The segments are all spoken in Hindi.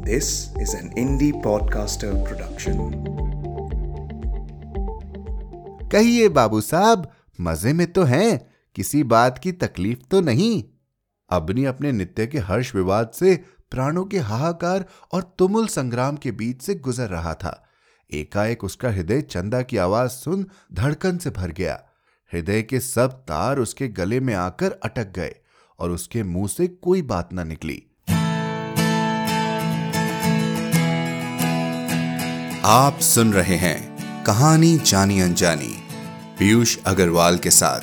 This is an indie podcaster production. कहिए बाबू साहब, मज़े में तो हैं, किसी बात की तकलीफ़ तो नहीं। अबनी अपने नित्य के हर्ष विवाद से, प्राणों के हाहाकार और तुमुल संग्राम के बीच से गुजर रहा था। एकाएक उसका हृदय चंदा की आवाज़ सुन धड़कन से भर गया। हृदय के सब तार उसके गले में आकर अटक गए और उसके मुँह से कोई बात ना निकली। आप सुन रहे हैं कहानी जानी अनजानी, पीयूष अग्रवाल के साथ।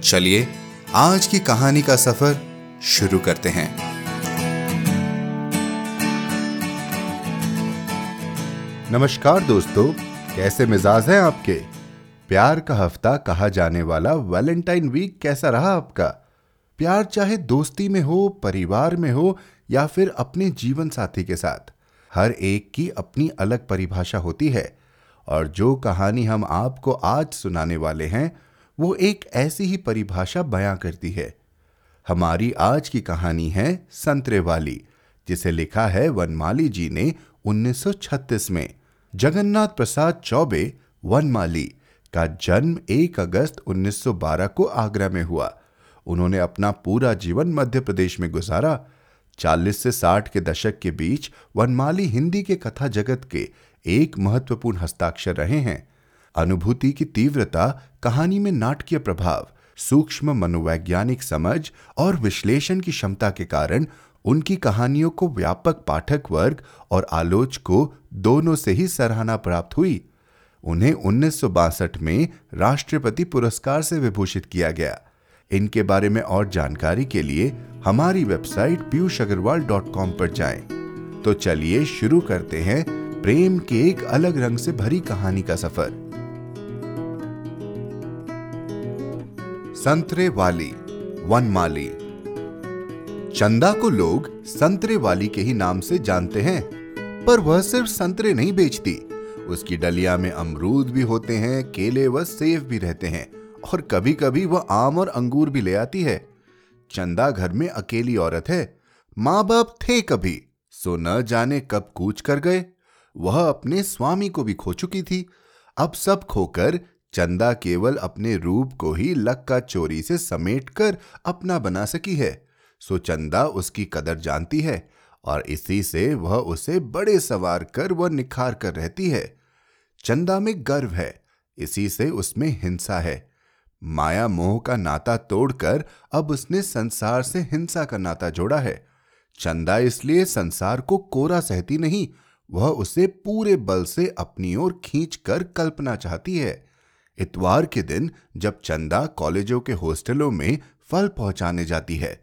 चलिए, आज की कहानी का सफ़र शुरू करते हैं। नमस्कार दोस्तों, कैसे मिजाज हैं आपके? प्यार का हफ़्ता कहा जाने वाला वैलेंटाइन वीक कैसा रहा आपका? प्यार चाहे दोस्ती में हो, परिवार में हो, या फिर अपने जीवन साथी के साथ। हर एक की अपनी अलग परिभाषा होती है, और जो कहानी हम आपको आज सुनाने वाले हैं, वो एक ऐसी ही परिभाषा बयां करती है। हमारी आज की कहानी है संतरे वाली जिसे लिखा है वनमाली जी ने 1936 में। जगन्नाथ प्रसाद चौबे, वनमाली, का जन्म 1 अगस्त 1912 को आगरा में हुआ। उन्होंने अपना पूरा जीवन मध्य प्रदेश में गुजारा 40 से 60 के दशक के बीच वनमाली हिंदी के कथा जगत के एक महत्वपूर्ण हस्ताक्षर रहे हैं। अनुभूति की तीव्रता, कहानी में नाटकीय प्रभाव, सूक्ष्म मनोवैज्ञानिक समझ और विश्लेषण की क्षमता के कारण उनकी कहानियों को व्यापक पाठक वर्ग और आलोचकों दोनों से ही सराहना प्राप्त हुई। उन्हें उन्नीस सौ बासठ में राष्ट्रपति पुरस्कार से विभूषित किया गया। इनके बारे में और जानकारी के लिए हमारी website Piyush Agarwal dot com पर जाए। तो चलिए शुरू करते हैं प्रेम के एक अलग रंग से भरी कहानी का सफ़र। संतरे वाली वनमाली। चंदा को लोग संतरे वाली के ही नाम से जानते हैं, पर वह सिर्फ़ संतरे नहीं बेचती। उसकी डलिया में अमरूद भी होते हैं, केले व सेब भी रहते हैं। और कभी कभी वह आम और अंगूर भी ले आती है। चंदा घर में अकेली औरत है। माँ बाप थे कभी, सो न जाने कब कूच कर गए। वह अपने स्वामी को भी खो चुकी थी। अब सब खोकर चंदा केवल अपने रूप को ही लक्का चोरी से समेटकर अपना बना सकी है। सो चंदा उसकी कदर जानती है और इसी से वह उसे बड़े सवार कर वह निखार कर रहती है। चंदा में गर्व है, इसी से उसमें हिंसा है। माया मोह का नाता तोड़कर अब उसने संसार से हिंसा का नाता जोड़ा है। चंदा इसलिए संसार को कोरा सहती नहीं, वह उसे पूरे बल से अपनी ओर खींच कर कल्पना चाहती है। इतवार के दिन जब चंदा कॉलेजों के हॉस्टलों में फल पहुँचाने जाती है,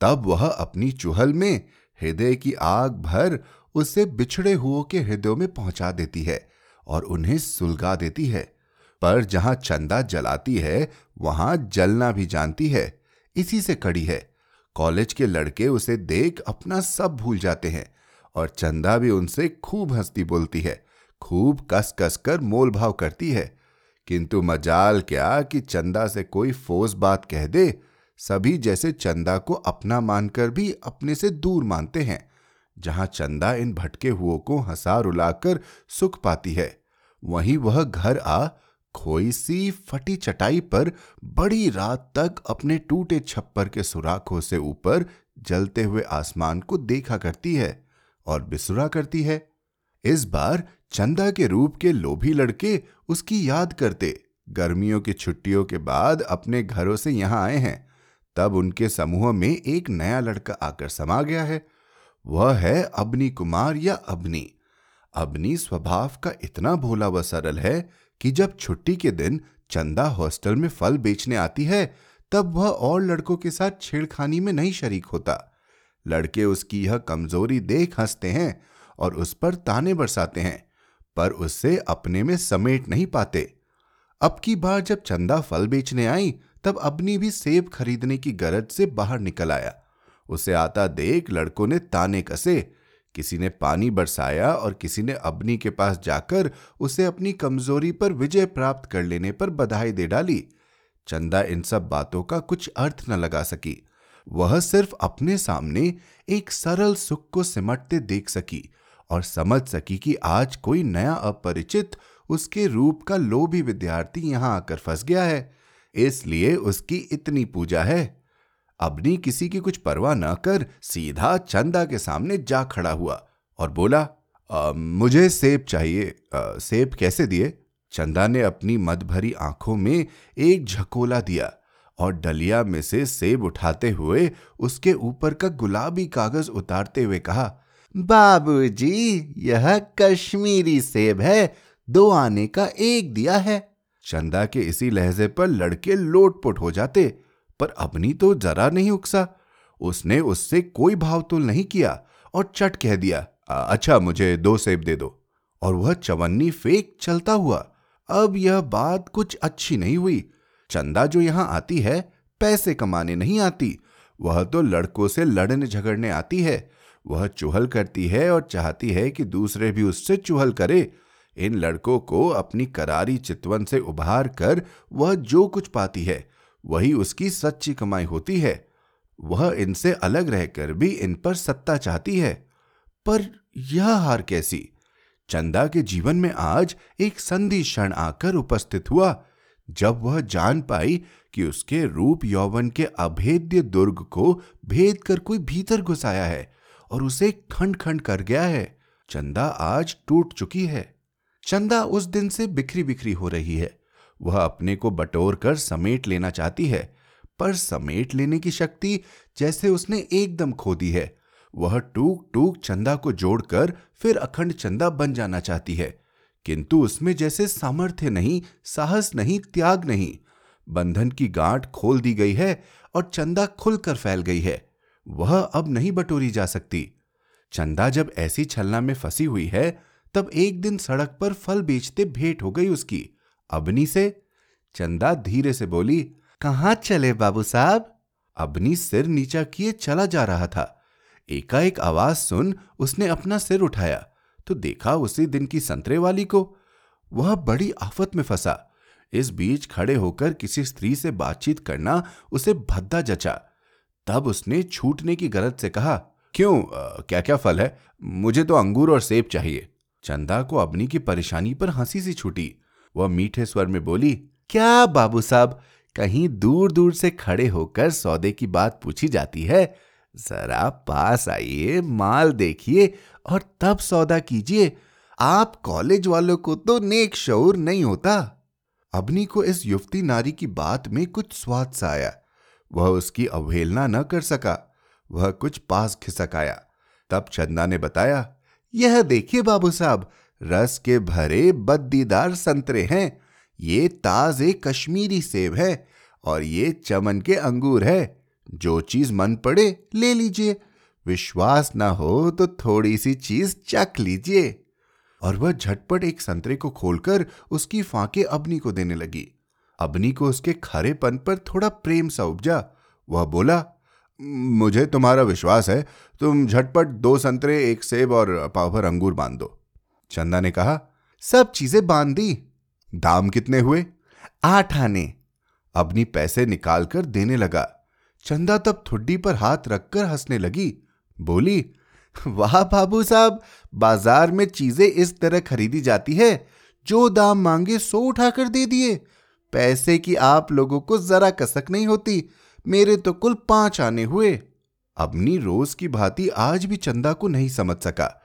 तब वह अपनी चुहल में हृदय की आग भर उसे बिछड़े हुओं के हृदयों में पहुँचा देती है और उन्हें सुलगा देती है। पर जहाँ चंदा जलाती है, वहाँ जलना भी जानती है। इसी से कड़ी है। कॉलेज के लड़के उसे देख अपना सब भूल जाते हैं और चंदा भी उनसे खूब हंसती बोलती है, खूब कस कस कर मोल भाव करती है। किंतु मजाल क्या कि चंदा से कोई फोस बात कह दे, सभी जैसे चंदा को अपना मानकर भी अपने से दूर मानते हैं, जहाँ चंदा इन भटके हुओं को हंसा रुलाकर सुख पाती है। वहीं वह घर आ खोई सी फटी चटाई पर बड़ी रात तक अपने टूटे छप्पर के सुराखों से ऊपर जलते हुए आसमान को देखा करती है और बिसुरा करती है। इस बार चंदा के रूप के लोभी लड़के उसकी याद करते। गर्मियों की छुट्टियों के बाद अपने घरों से यहाँ आए हैं। तब उनके समूह में एक नया लड़का आकर समा गया है। वह है अबनी कुमार या अबनी अबनी स्वभाव का इतना भोला व सरल है कि जब छुट्टी के दिन चंदा हॉस्टल में फल बेचने आती है, तब वह और लड़कों के साथ छेड़खानी में नहीं शरीक होता। लड़के उसकी यह कमज़ोरी देख हँसते हैं और उस पर ताने बरसाते हैं, पर उससे अपने में समेट नहीं पाते। अब की बार जब चंदा फल बेचने आई, तब अपनी भी सेब खरीदने की गरज से बाहर निकल आया। उसे आता देख लड़कों ने ताने कसे किसी ने पानी बरसाया और किसी ने अबनी के पास जाकर उसे अपनी कमज़ोरी पर विजय प्राप्त कर लेने पर बधाई दे डाली। चंदा इन सब बातों का कुछ अर्थ न लगा सकी। वह सिर्फ़ अपने सामने एक सरल सुख को सिमटते देख सकी और समझ सकी कि आज कोई नया अपरिचित उसके रूप का लोभी विद्यार्थी यहाँ आकर फंस गया है। इसलिए उसकी इतनी पूजा है अबनी किसी की कुछ परवाह न कर सीधा चंदा के सामने जा खड़ा हुआ और बोला आ, मुझे सेब चाहिए आ, सेब कैसे दिए? चंदा ने अपनी मद भरी आँखों में एक झकोला दिया और डलिया में से सेब उठाते हुए उसके ऊपर का गुलाबी कागज़ उतारते हुए कहा बाबूजी यह कश्मीरी सेब है दो आने का एक दिया है। चंदा के इसी लहजे पर लड़के लोटपोट हो जाते पर अपनी तो जरा नहीं उकसा। उसने उससे कोई भावतोल नहीं किया और चट कह दिया अच्छा मुझे दो सेब दे दो। और वह चवन्नी फेंक चलता हुआ। अब यह बात कुछ अच्छी नहीं हुई। चंदा जो यहाँ आती है, पैसे कमाने नहीं आती। वह तो लड़कों से लड़ने झगड़ने आती है। वह चुहल करती है और चाहती है कि दूसरे भी उससे चुहल करे। इन लड़कों को अपनी करारी चितवन से उभार कर वह जो कुछ पाती है वही उसकी सच्ची कमाई होती है। वह इनसे अलग रहकर भी इन पर सत्ता चाहती है। पर यह हार कैसी? चंदा के जीवन में आज एक संधि क्षण आकर उपस्थित हुआ, जब वह जान पाई कि उसके रूप यौवन के अभेद्य दुर्ग को भेद कर कोई भीतर घुसाया है और उसे खंड खंड कर गया है। चंदा आज टूट चुकी है। चंदा उस दिन से बिखरी बिखरी हो रही है। वह अपने को बटोर कर समेट लेना चाहती है, पर समेट लेने की शक्ति जैसे उसने एकदम खो दी है, वह टूक टूक चंदा को जोड़कर फिर अखंड चंदा बन जाना चाहती है। किंतु उसमें जैसे सामर्थ्य नहीं, साहस नहीं, त्याग नहीं, बंधन की गांठ खोल दी गई है और चंदा खुलकर फैल गई है, वह अब नहीं बटोरी जा सकती। चंदा जब ऐसी छलना में फंसी हुई है, तब एक दिन सड़क पर फल बेचते भेंट हो गई उसकी। अबनी से? चंदा धीरे से बोली, कहाँ चले बाबू साहब? अबनी सिर नीचा किए चला जा रहा था। एकाएक आवाज़ सुन उसने अपना सिर उठाया तो देखा उसी दिन की संतरे वाली को। वह बड़ी आफत में फंसा। इस बीच खड़े होकर किसी स्त्री से बातचीत करना उसे भद्दा जचा। तब उसने छूटने की गरज से कहा, क्यों क्या क्या फल है? मुझे तो अंगूर और सेब चाहिए। चंदा को अबनी की परेशानी पर हँसी सी छूटी। वह मीठे स्वर में बोली, क्या बाबू साहब, कहीं दूर दूर से खड़े होकर सौदे की बात पूछी जाती है? जरा पास आइए, माल देखिए और तब सौदा कीजिए। आप कॉलेज वालों को तो नेक शौर नहीं होता। अबनी को इस युवती नारी की बात में कुछ स्वाद सा आया। वह उसकी अवहेलना न कर सका, वह कुछ पास खिसक आया। तब चंदा ने बताया, यह देखिए बाबू साहब रस के भरे बद्दीदार संतरे हैं। ये ताजे कश्मीरी सेब है और ये चमन के अंगूर है। जो चीज़ मन पड़े, ले लीजिए। विश्वास ना हो तो थोड़ी सी चीज़ चख लीजिए। और वह झटपट एक संतरे को खोलकर उसकी फांके अबनी को देने लगी। अबनी को उसके खरेपन पर थोड़ा प्रेम सा उपजा। वह बोला, मुझे तुम्हारा विश्वास है। तुम झटपट दो संतरे, एक सेब और पाव भर अंगूर बाँध दो। चंदा ने कहा, सब चीज़ें बाँध। दी दाम कितने हुए? आठ आने। अबनी पैसे निकालकर देने लगा। चंदा तब थुड्डी पर हाथ रखकर हंसने लगी। बोली, वाह बाबू साहब, बाज़ार में चीज़ें इस तरह खरीदी जाती है, जो दाम मांगे सो उठाकर दे दिए। पैसे की आप लोगों को जरा कसक नहीं होती, मेरे तो कुल पाँच आने हुए। अपनी रोज की भांति आज भी चंदा को नहीं समझ सका।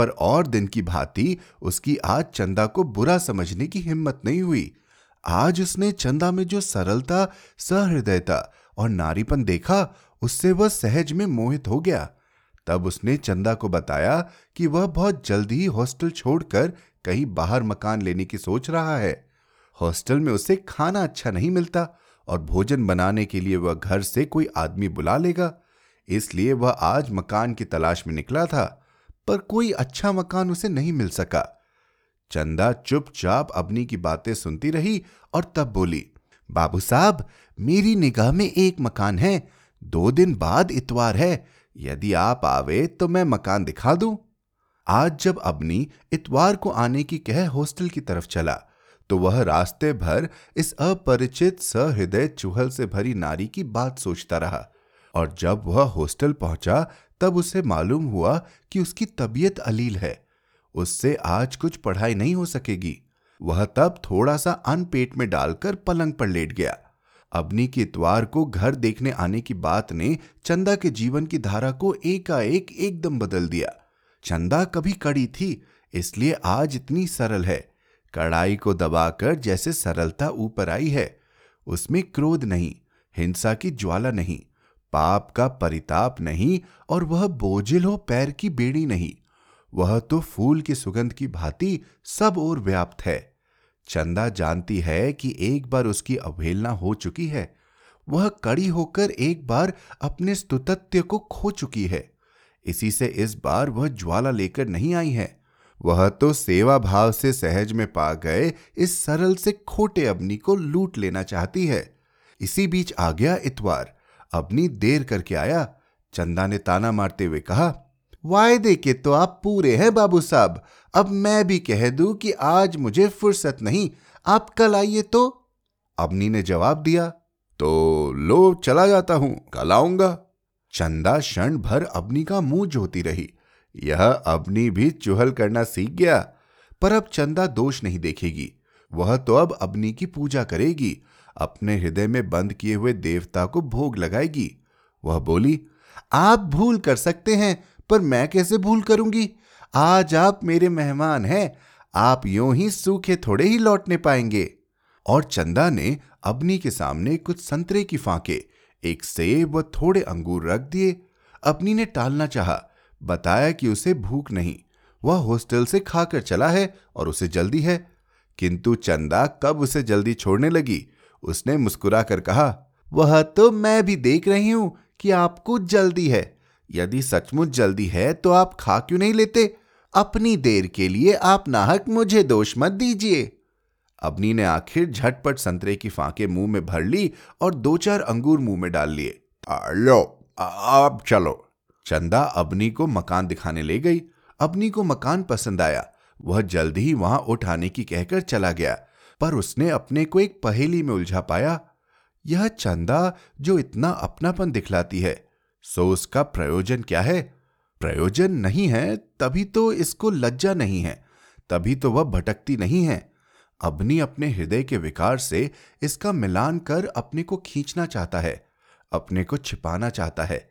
पर और दिन की भांति उसकी आज चंदा को बुरा समझने की हिम्मत नहीं हुई। आज उसने चंदा में जो सरलता, सहृदयता और नारीपन देखा, उससे वह सहज में मोहित हो गया। तब उसने चंदा को बताया कि वह बहुत जल्द ही हॉस्टल छोड़कर कहीं बाहर मकान लेने की सोच रहा है। हॉस्टल में उसे खाना अच्छा नहीं मिलता और भोजन बनाने के लिए वह घर से कोई आदमी बुला लेगा। इसलिए वह आज मकान की तलाश में निकला था। पर कोई अच्छा मकान उसे नहीं मिल सका। चंदा चुपचाप अपनी की बातें सुनती रही और तब बोली, बाबू साहब, मेरी निगाह में एक मकान है। दो दिन बाद इतवार है। यदि आप आवे तो मैं मकान दिखा दूँ। आज जब अबनी इतवार को आने की कह हॉस्टल की तरफ़ चला तो वह रास्ते भर इस अपरिचित सहृदय चूहल से भरी नारी की बात सोचता रहा। और जब वह हॉस्टल पहुँचा तब उसे मालूम हुआ कि उसकी तबीयत अलील है। उससे आज कुछ पढ़ाई नहीं हो सकेगी। वह तब थोड़ा सा अन्न पेट में डालकर पलंग पर लेट गया। अबनी के इतवार को घर देखने आने की बात ने चंदा के जीवन की धारा को एकाएक एकदम बदल दिया। चंदा कभी कड़ी थी, इसलिए आज इतनी सरल है। कड़ाई को दबाकर जैसे सरलता ऊपर आई है, उसमें क्रोध नहीं, हिंसा की ज्वाला नहीं। पाप का परिताप नहीं और वह बोझिल हो पैर की बेड़ी नहीं। वह तो फूल की सुगंध की भांति सब ओर व्याप्त है। चंदा जानती है कि एक बार उसकी अवहेलना हो चुकी है। वह कड़ी होकर एक बार अपने स्तुतत्य को खो चुकी है। इसी से इस बार वह ज्वाला लेकर नहीं आई है। वह तो सेवा भाव से सहज में पा गए इस सरल से खोटे अग्नि को लूट लेना चाहती है। इसी बीच आ गया इतवार। अग्नि देर करके आया। चंदा ने ताना मारते हुए कहा, वायदे के तो आप पूरे हैं, बाबू साहब। अब मैं भी कह दूँ कि आज मुझे फुर्सत नहीं। आप कल आइए तो। अबनी ने जवाब दिया तो लो, चला जाता हूँ, कल आऊँगा। चंदा क्षण भर अबनी का मुँह जोती रही। यह अबनी भी चुहल करना सीख गया, पर अब चंदा दोष नहीं देखेगी। वह तो अब अबनी की पूजा करेगी। अपने हृदय में बंद किए हुए देवता को भोग लगाएगी। वह बोली, आप भूल कर सकते हैं, पर मैं कैसे भूल करूँगी? आज आप मेरे मेहमान हैं, आप यूँ ही सूखे थोड़े ही लौटने पाएँगे। और चंदा ने अबनी के सामने कुछ संतरे की फांके, एक सेब व थोड़े अंगूर रख दिए। अपनी ने टालना चाहा, बताया कि उसे भूख नहीं। वह हॉस्टल से खाकर चला है और उसे जल्दी है। किंतु चंदा कब उसे जल्दी छोड़ने लगी? उसने मुस्कुरा कर कहा, वह तो मैं भी देख रही हूँ कि आपको जल्दी है। यदि सचमुच जल्दी है तो आप खा क्यों नहीं लेते? अपनी देर के लिए आप नाहक मुझे दोष मत दीजिए। अबनी ने आखिर झटपट संतरे की फांके मुँह में भर ली और दो चार अंगूर मुँह में डाल लिए। लो चलो चंदा अबनी को मकान दिखाने ले गई। अबनी को मकान पसंद आया। वह जल्द ही वहाँ उठाने की कहकर चला गया। पर उसने अपने को एक पहेली में उलझा पाया। यह चंदा जो इतना अपनापन दिखलाती है, सो उसका प्रयोजन क्या है? प्रयोजन नहीं है, तभी तो इसको लज्जा नहीं है, तभी तो वह भटकती नहीं है। अबनी अपने हृदय के विकार से इसका मिलान कर अपने को खींचना चाहता है, अपने को छिपाना चाहता है।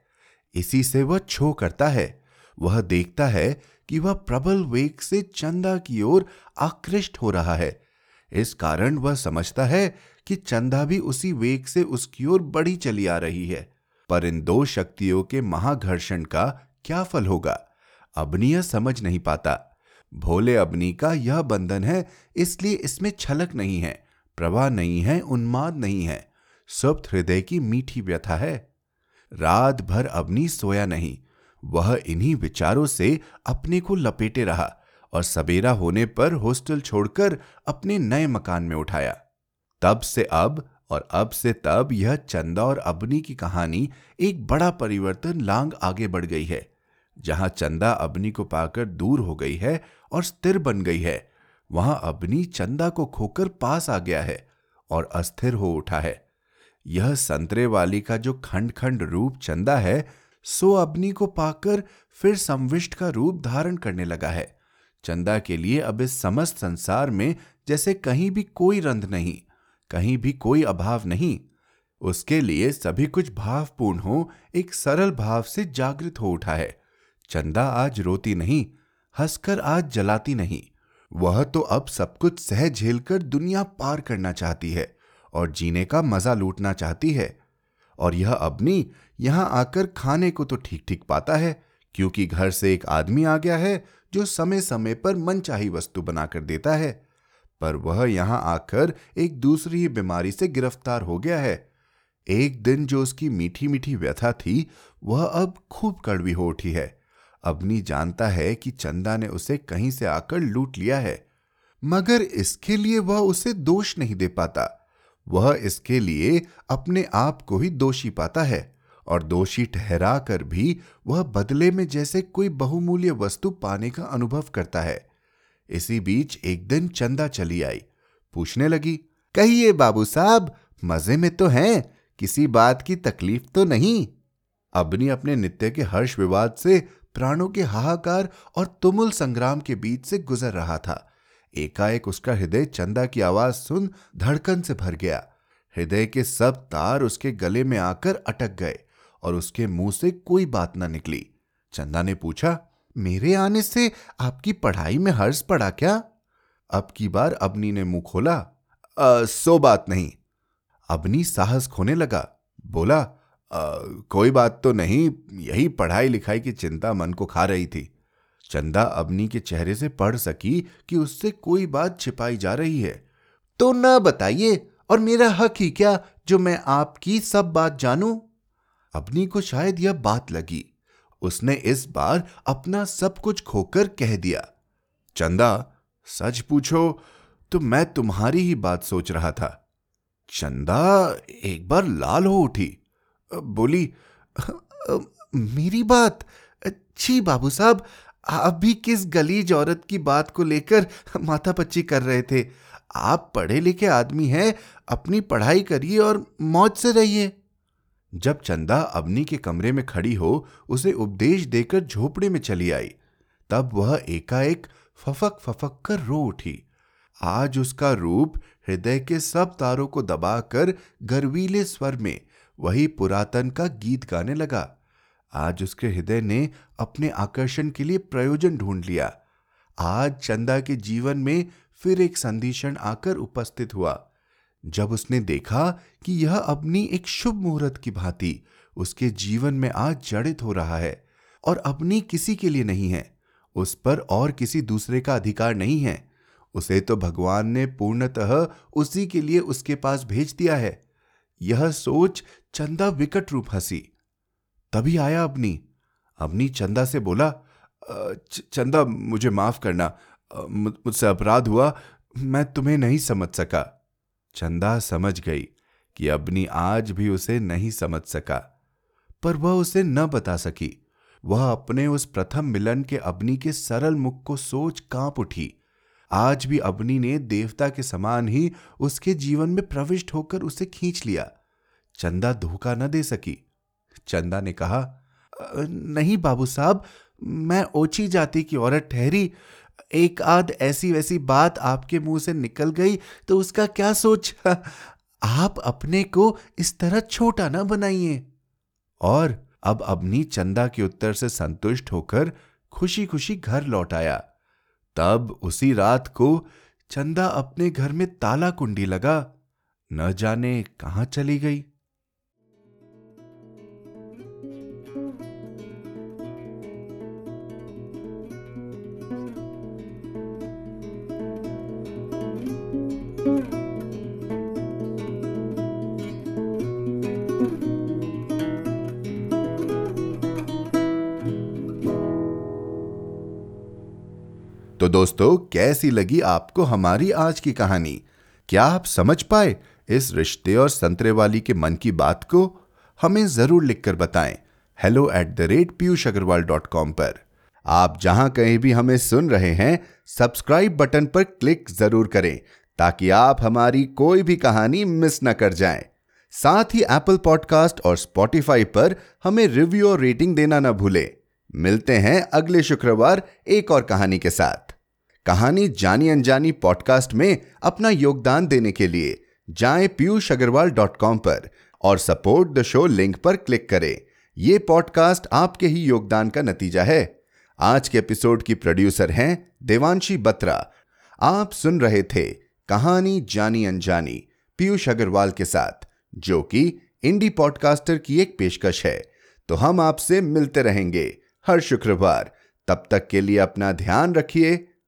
इसी से वह छो करता है। वह देखता है कि वह प्रबल वेग से चंदा की ओर आकृष्ट हो रहा है। इस कारण वह समझता है कि चंदा भी उसी वेग से उसकी ओर बढ़ी चली आ रही है। पर इन दो शक्तियों के महाघर्षण का क्या फल होगा? अबनीय समझ नहीं पाता। भोले अबनी का यह बंधन है, इसलिए इसमें छलक नहीं है, प्रवाह नहीं है, उन्माद नहीं है। सुप्त हृदय की मीठी व्यथा है। रात भर अबनी सोया नहीं। वह इन्हीं विचारों से अपने को लपेटे रहा। और सवेरा होने पर हॉस्टल छोड़कर अपने नए मकान में उठाया। तब से अब और अब से तब यह चंदा और अबनी की कहानी एक बड़ा परिवर्तन लांग आगे बढ़ गई है, जहाँ चंदा अबनी को पाकर दूर हो गई है और स्थिर बन गई है। वहाँ अबनी चंदा को खोकर पास आ गया है और अस्थिर हो उठा है। यह संतरे वाली का जो खंड खंड रूप चंदा है, सो अबनी को पाकर फिर संविष्ट का रूप धारण करने लगा है। चंदा के लिए अब इस समस्त संसार में जैसे कहीं भी कोई रंध नहीं, कहीं भी कोई अभाव नहीं। उसके लिए सभी कुछ भावपूर्ण हो, एक सरल भाव से जागृत हो उठा है। चंदा आज रोती नहीं, हंसकर आज जलाती नहीं। वह तो अब सब कुछ सह झेलकर दुनिया पार करना चाहती है और जीने का मज़ा लूटना चाहती है। और यह अपनी यहाँ आकर खाने को तो ठीक ठीक पाता है, क्योंकि घर से एक आदमी आ गया है जो समय समय पर मनचाही वस्तु बनाकर देता है। पर वह यहाँ आकर एक दूसरी ही बीमारी से गिरफ़्तार हो गया है। एक दिन जो उसकी मीठी मीठी व्यथा थी, वह अब खूब कड़वी हो उठी है। अबनी जानता है कि चंदा ने उसे कहीं से आकर लूट लिया है। मगर इसके लिए वह उसे दोष नहीं दे पाता। वह इसके लिए अपने आप को ही दोषी पाता है। और दोषी ठहरा कर भी वह बदले में जैसे कोई बहुमूल्य वस्तु पाने का अनुभव करता है। इसी बीच एक दिन चंदा चली आई। पूछने लगी, कहिए बाबू साहब, मज़े में तो हैं, किसी बात की तकलीफ़ तो नहीं? अबनी अपने नित्य के हर्ष विवाद से प्राणों के हाहाकार और तुमुल संग्राम के बीच से गुजर रहा था। एकाएक उसका हृदय चंदा की आवाज़ सुन धड़कन से भर गया। हृदय के सब तार उसके गले में आकर अटक गए। और उसके मुँह से कोई बात ना निकली। चंदा ने पूछा मेरे आने से आपकी पढ़ाई में हर्ष पड़ा क्या? अब की बार अबनी ने मुँह खोला सो बात नहीं। अबनी साहस खोने लगा बोला आ, कोई बात तो नहीं यही पढ़ाई लिखाई की चिंता मन को खा रही थी। चंदा अबनी के चेहरे से पढ़ सकी कि उससे कोई बात छिपाई जा रही है। तो न बताइए और मेरा हक ही क्या जो मैं आपकी सब बात जानूं? अबनी को शायद यह बात लगी। उसने इस बार अपना सब कुछ खोकर कह दिया, चंदा, सच पूछो तो मैं तुम्हारी ही बात सोच रहा था। चंदा, एक बार लाल हो उठी। बोली, मेरी बात? अच्छी बाबू साहब आप भी किस गलीज औरत की बात को लेकर माथा पच्ची कर रहे थे? आप पढ़े लिखे आदमी हैं, अपनी पढ़ाई करिए और मौज से रहिए। जब चंदा अबनी के कमरे में खड़ी हो, उसे उपदेश देकर झोपड़े में चली आई। तब वह एकाएक फफक फफक कर रो उठी। आज उसका रूप हृदय के सब तारों को दबाकर गर्वीले स्वर में, वही पुरातन का गीत गाने लगा। आज उसके हृदय ने अपने आकर्षण के लिए प्रयोजन ढूंढ लिया। आज चंदा के जीवन में फिर एक संदीक्षण आकर उपस्थित हुआ। जब उसने देखा कि यह अपनी एक शुभ मुहूर्त की भांति उसके जीवन में आज जड़ित हो रहा है और अपनी किसी के लिए नहीं है, उस पर और किसी दूसरे का अधिकार नहीं है, उसे तो भगवान ने पूर्णतः उसी के लिए उसके पास भेज दिया है। यह सोच चंदा विकट रूप हँसी। तभी आया अपनी। अपनी चंदा से बोला चंदा मुझे माफ़ करना। मुझसे अपराध हुआ, मैं तुम्हें नहीं समझ सका। चंदा समझ गई कि अबनी आज भी उसे नहीं समझ सका, पर वह उसे न बता सकी। वह अपने उस प्रथम मिलन के अबनी के सरल मुख को सोच काँप उठी। आज भी अबनी ने देवता के समान ही उसके जीवन में प्रविष्ट होकर उसे खींच लिया। चंदा धोखा न दे सकी। चंदा ने कहा नहीं बाबू साहब, मैं ओछी जाति की औरत ठहरी एक आध ऐसी वैसी बात आपके मुँह से निकल गई तो उसका क्या सोच? आप अपने को इस तरह छोटा ना बनाइए। और अब अपनी चंदा के उत्तर से संतुष्ट होकर खुशी खुशी घर लौट आया। तब उसी रात को चंदा अपने घर में ताला कुंडी लगा। न जाने कहाँ चली गई। दोस्तों, कैसी लगी आपको हमारी आज की कहानी? क्या आप समझ पाए इस रिश्ते और संतरे वाली के मन की बात को? हमें ज़रूर लिखकर बताएँ। Hello at the rate Piyush Agarwal dot com पर। आप जहाँ कहीं भी हमें सुन रहे हैं सब्सक्राइब बटन पर क्लिक ज़रूर करें, ताकि आप हमारी कोई भी कहानी मिस न कर जाएँ। साथ ही एप्पल पॉडकास्ट और स्पॉटिफाई पर हमें रिव्यू और रेटिंग देना ना भूलें। मिलते हैं अगले शुक्रवार एक और कहानी के साथ। कहानी जानी अनजानी पॉडकास्ट में अपना योगदान देने के लिए जाएँ पीयूष अग्रवाल डॉट कॉम पर और सपोर्ट द शो लिंक पर क्लिक करें। यह पॉडकास्ट आपके ही योगदान का नतीजा है। आज के एपिसोड की प्रोड्यूसर हैं देवांशी बत्रा। आप सुन रहे थे कहानी जानी अनजानी पीयूष अग्रवाल के साथ, जो कि इंडी पॉडकास्टर की एक पेशकश है। तो हम आपसे मिलते रहेंगे हर शुक्रवार। तब तक के लिए अपना ध्यान रखिए